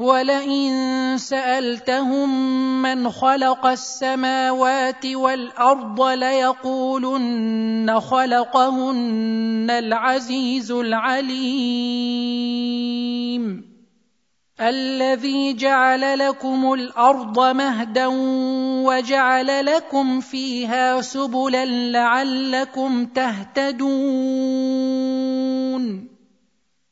ولئن سألتهم من خلق السماوات والأرض ليقولن خلقهن العزيز العليم. الذي جعل لكم الأرض مهدا وجعل لكم فيها سبلا لعلكم تهتدون.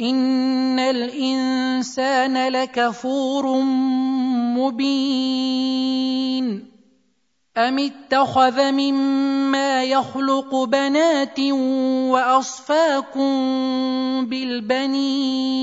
ان الانسان لكفور مبين ام اتخذ مما يخلق بنات واصفاكم بالبنين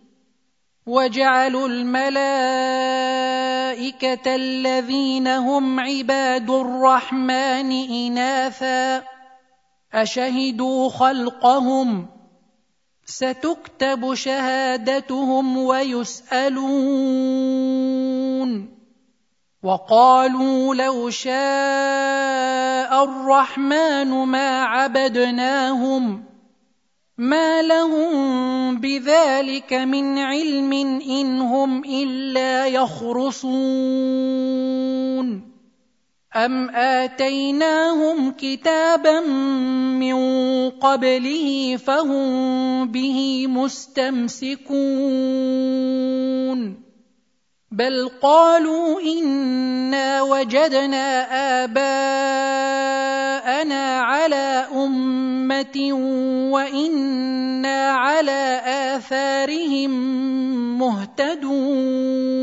وجعلوا الملائكه الذين هم عباد الرحمن اناثا اشهدوا خلقهم ستكتب شهادتهم ويسالون وقالوا لو شاء الرحمن ما عبدناهم ما لهم بذلك من علم ان هم الا يخرصون ام اتيناهم كتابا من قبله فهم به مستمسكون بل قالوا انا وجدنا اباءنا على امه وإنا على آثارهم مهتدون.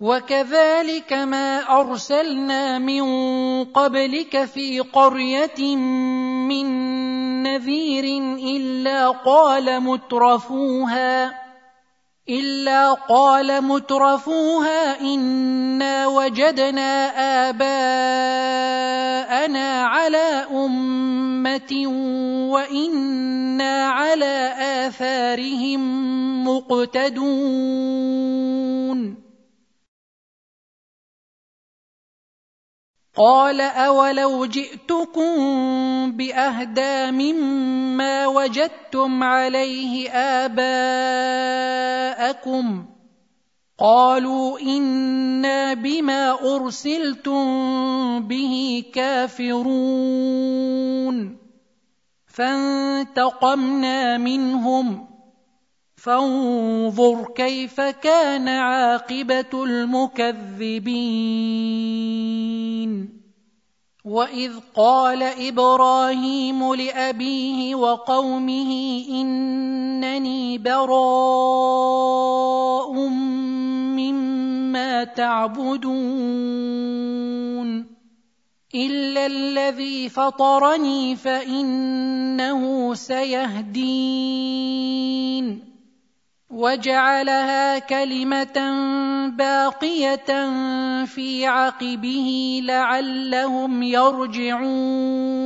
وكذلك ما أرسلنا من قبلك في قرية من نذير إلا قال مترفوها. إلا قال مترفوها إنا وجدنا آباءنا على أمة وإنا على آثارهم مقتدون. قال أولو جئتكم بأهدى مما وجدتم عليه آباءكم قالوا إنا بما أرسلتم به كافرون فانتقمنا منهم فانظر كيف كان عاقبة المكذبين واذ قال إبراهيم لابيه وقومه انني براء مما تعبدون الا الذي فطرني فانه سيهدين وجعلها كلمة باقية في عقبه لعلهم يرجعون.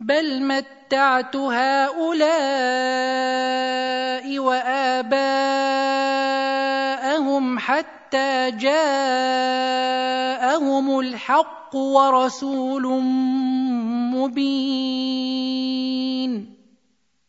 بل متعت هؤلاء وآباءهم حتى جاءهم الحق ورسول مبين.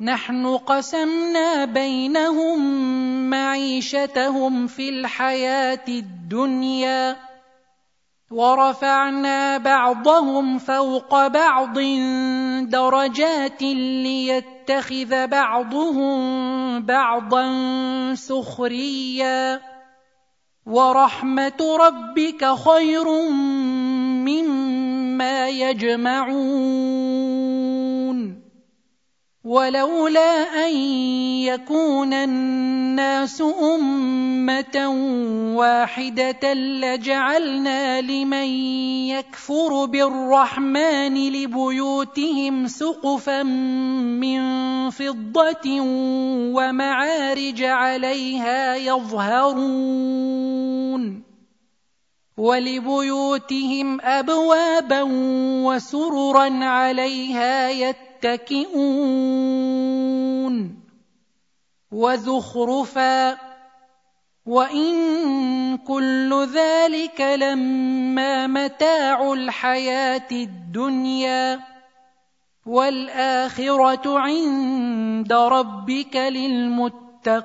نحن قسمنا بينهم معيشتهم في الحياة الدنيا ورفعنا بعضهم فوق بعض درجات ليتخذ بعضهم بعضا سخريا. ورحمة ربك خير مما يجمعون. ولولا أن يكون الناس أمة واحدة لجعلنا لمن يكفر بالرحمن لبيوتهم سقفا من فضة ومعارج عليها يظهرون ولبيوتهم أبوابا وسررا عليها يتقون متكئون وزخرفا وإن كل ذلك لما متاع الحياة الدنيا والآخرة عند ربك للمتقين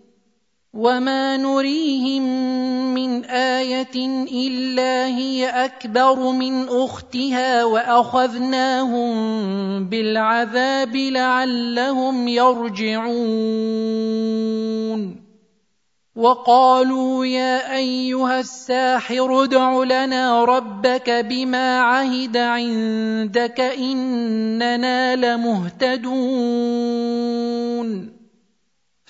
وما نريهم من إيه الا هي اكبر من اختها واخذناهم بالعذاب لعلهم يرجعون وقالوا يا ايها الساحر ادع لنا ربك بما عهد عندك اننا لمهتدون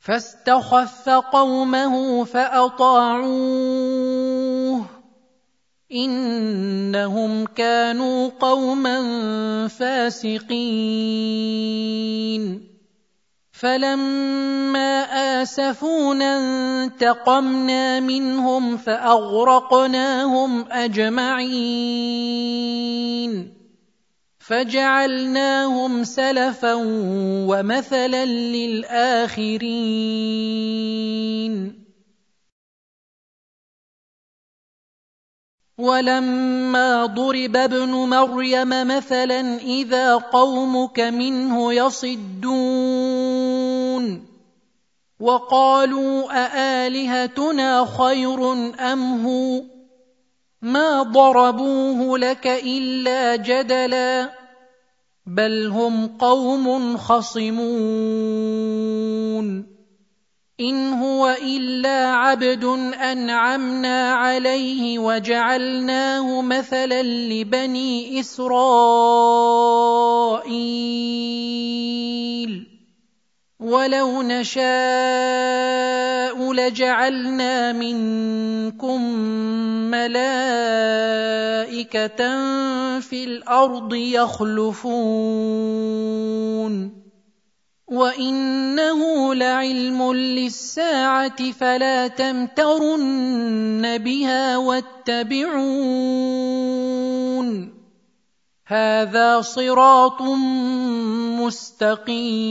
فاستخف قومه فأطاعوه. إنهم كانوا قوما فاسقين. فلما آسفونا انتقمنا منهم فأغرقناهم أجمعين. فجعلناهم سلفا ومثلا للآخرين. ولما ضرب ابن مريم مثلا إذا قومك منه يصدون. وقالوا أآلهتنا خير أم هو؟ ما ضربوه لك إلا جدلا. بل هم قوم خصمون ان هو الا عبد انعمنا عليه وجعلناه مثلا لبني اسرائيل ولو نشاء لجعلنا منكم ملائكة في الأرض يخلفون. وإنه لعلم للساعة فلا تمترن بها واتبعون. هذا صراط مستقيم.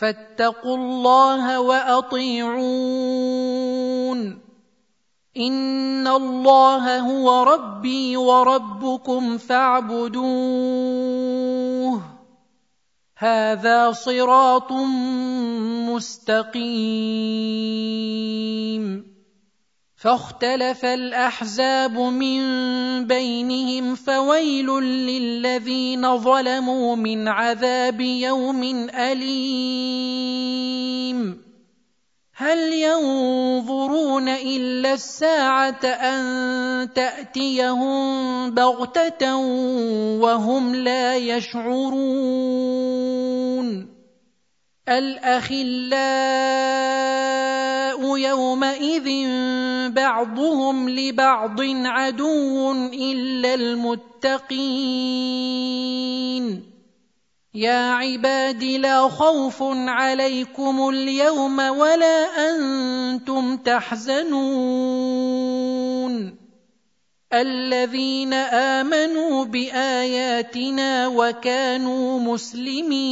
فاتقوا الله وأطيعون. إن الله هو ربي وربكم فاعبدوه. هذا صراط مستقيم. فاختلف الأحزاب من بينهم فويل للذين ظلموا من عذاب يوم أليم. هل ينظرون إلا الساعة أن تأتيهم بغتة وهم لا يشعرون؟ الأخلاء يومئذ بعضهم لبعض عدو إلا المتقين. يا عباد لا خوف عليكم اليوم ولا أنتم تحزنون. الذين آمنوا بآياتنا وكانوا مسلمين.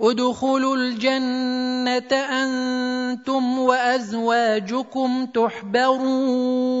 ادخلوا الجنة أنتم وأزواجكم تحبرون.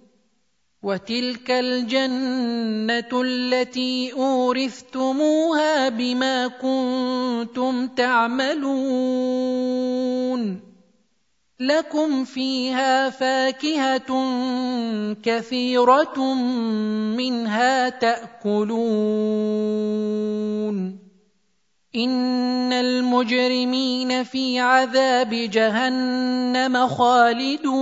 وتلك الجنة التي أورثتموها بما كنتم تعملون. لكم فيها فاكهة كثيرة منها تأكلون. إن المجرمين في عذاب جهنم خالدون.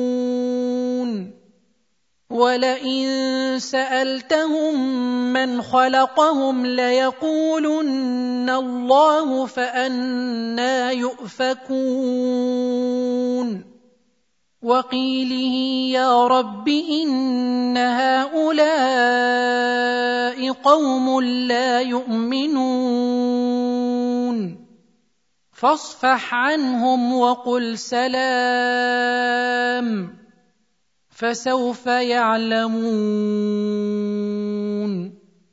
ولئن سالتهم من خلقهم ليقولن الله فانا يؤفكون وقيله يا رب ان هؤلاء قوم لا يؤمنون فاصفح عنهم وقل سلام فسوف يعلمون.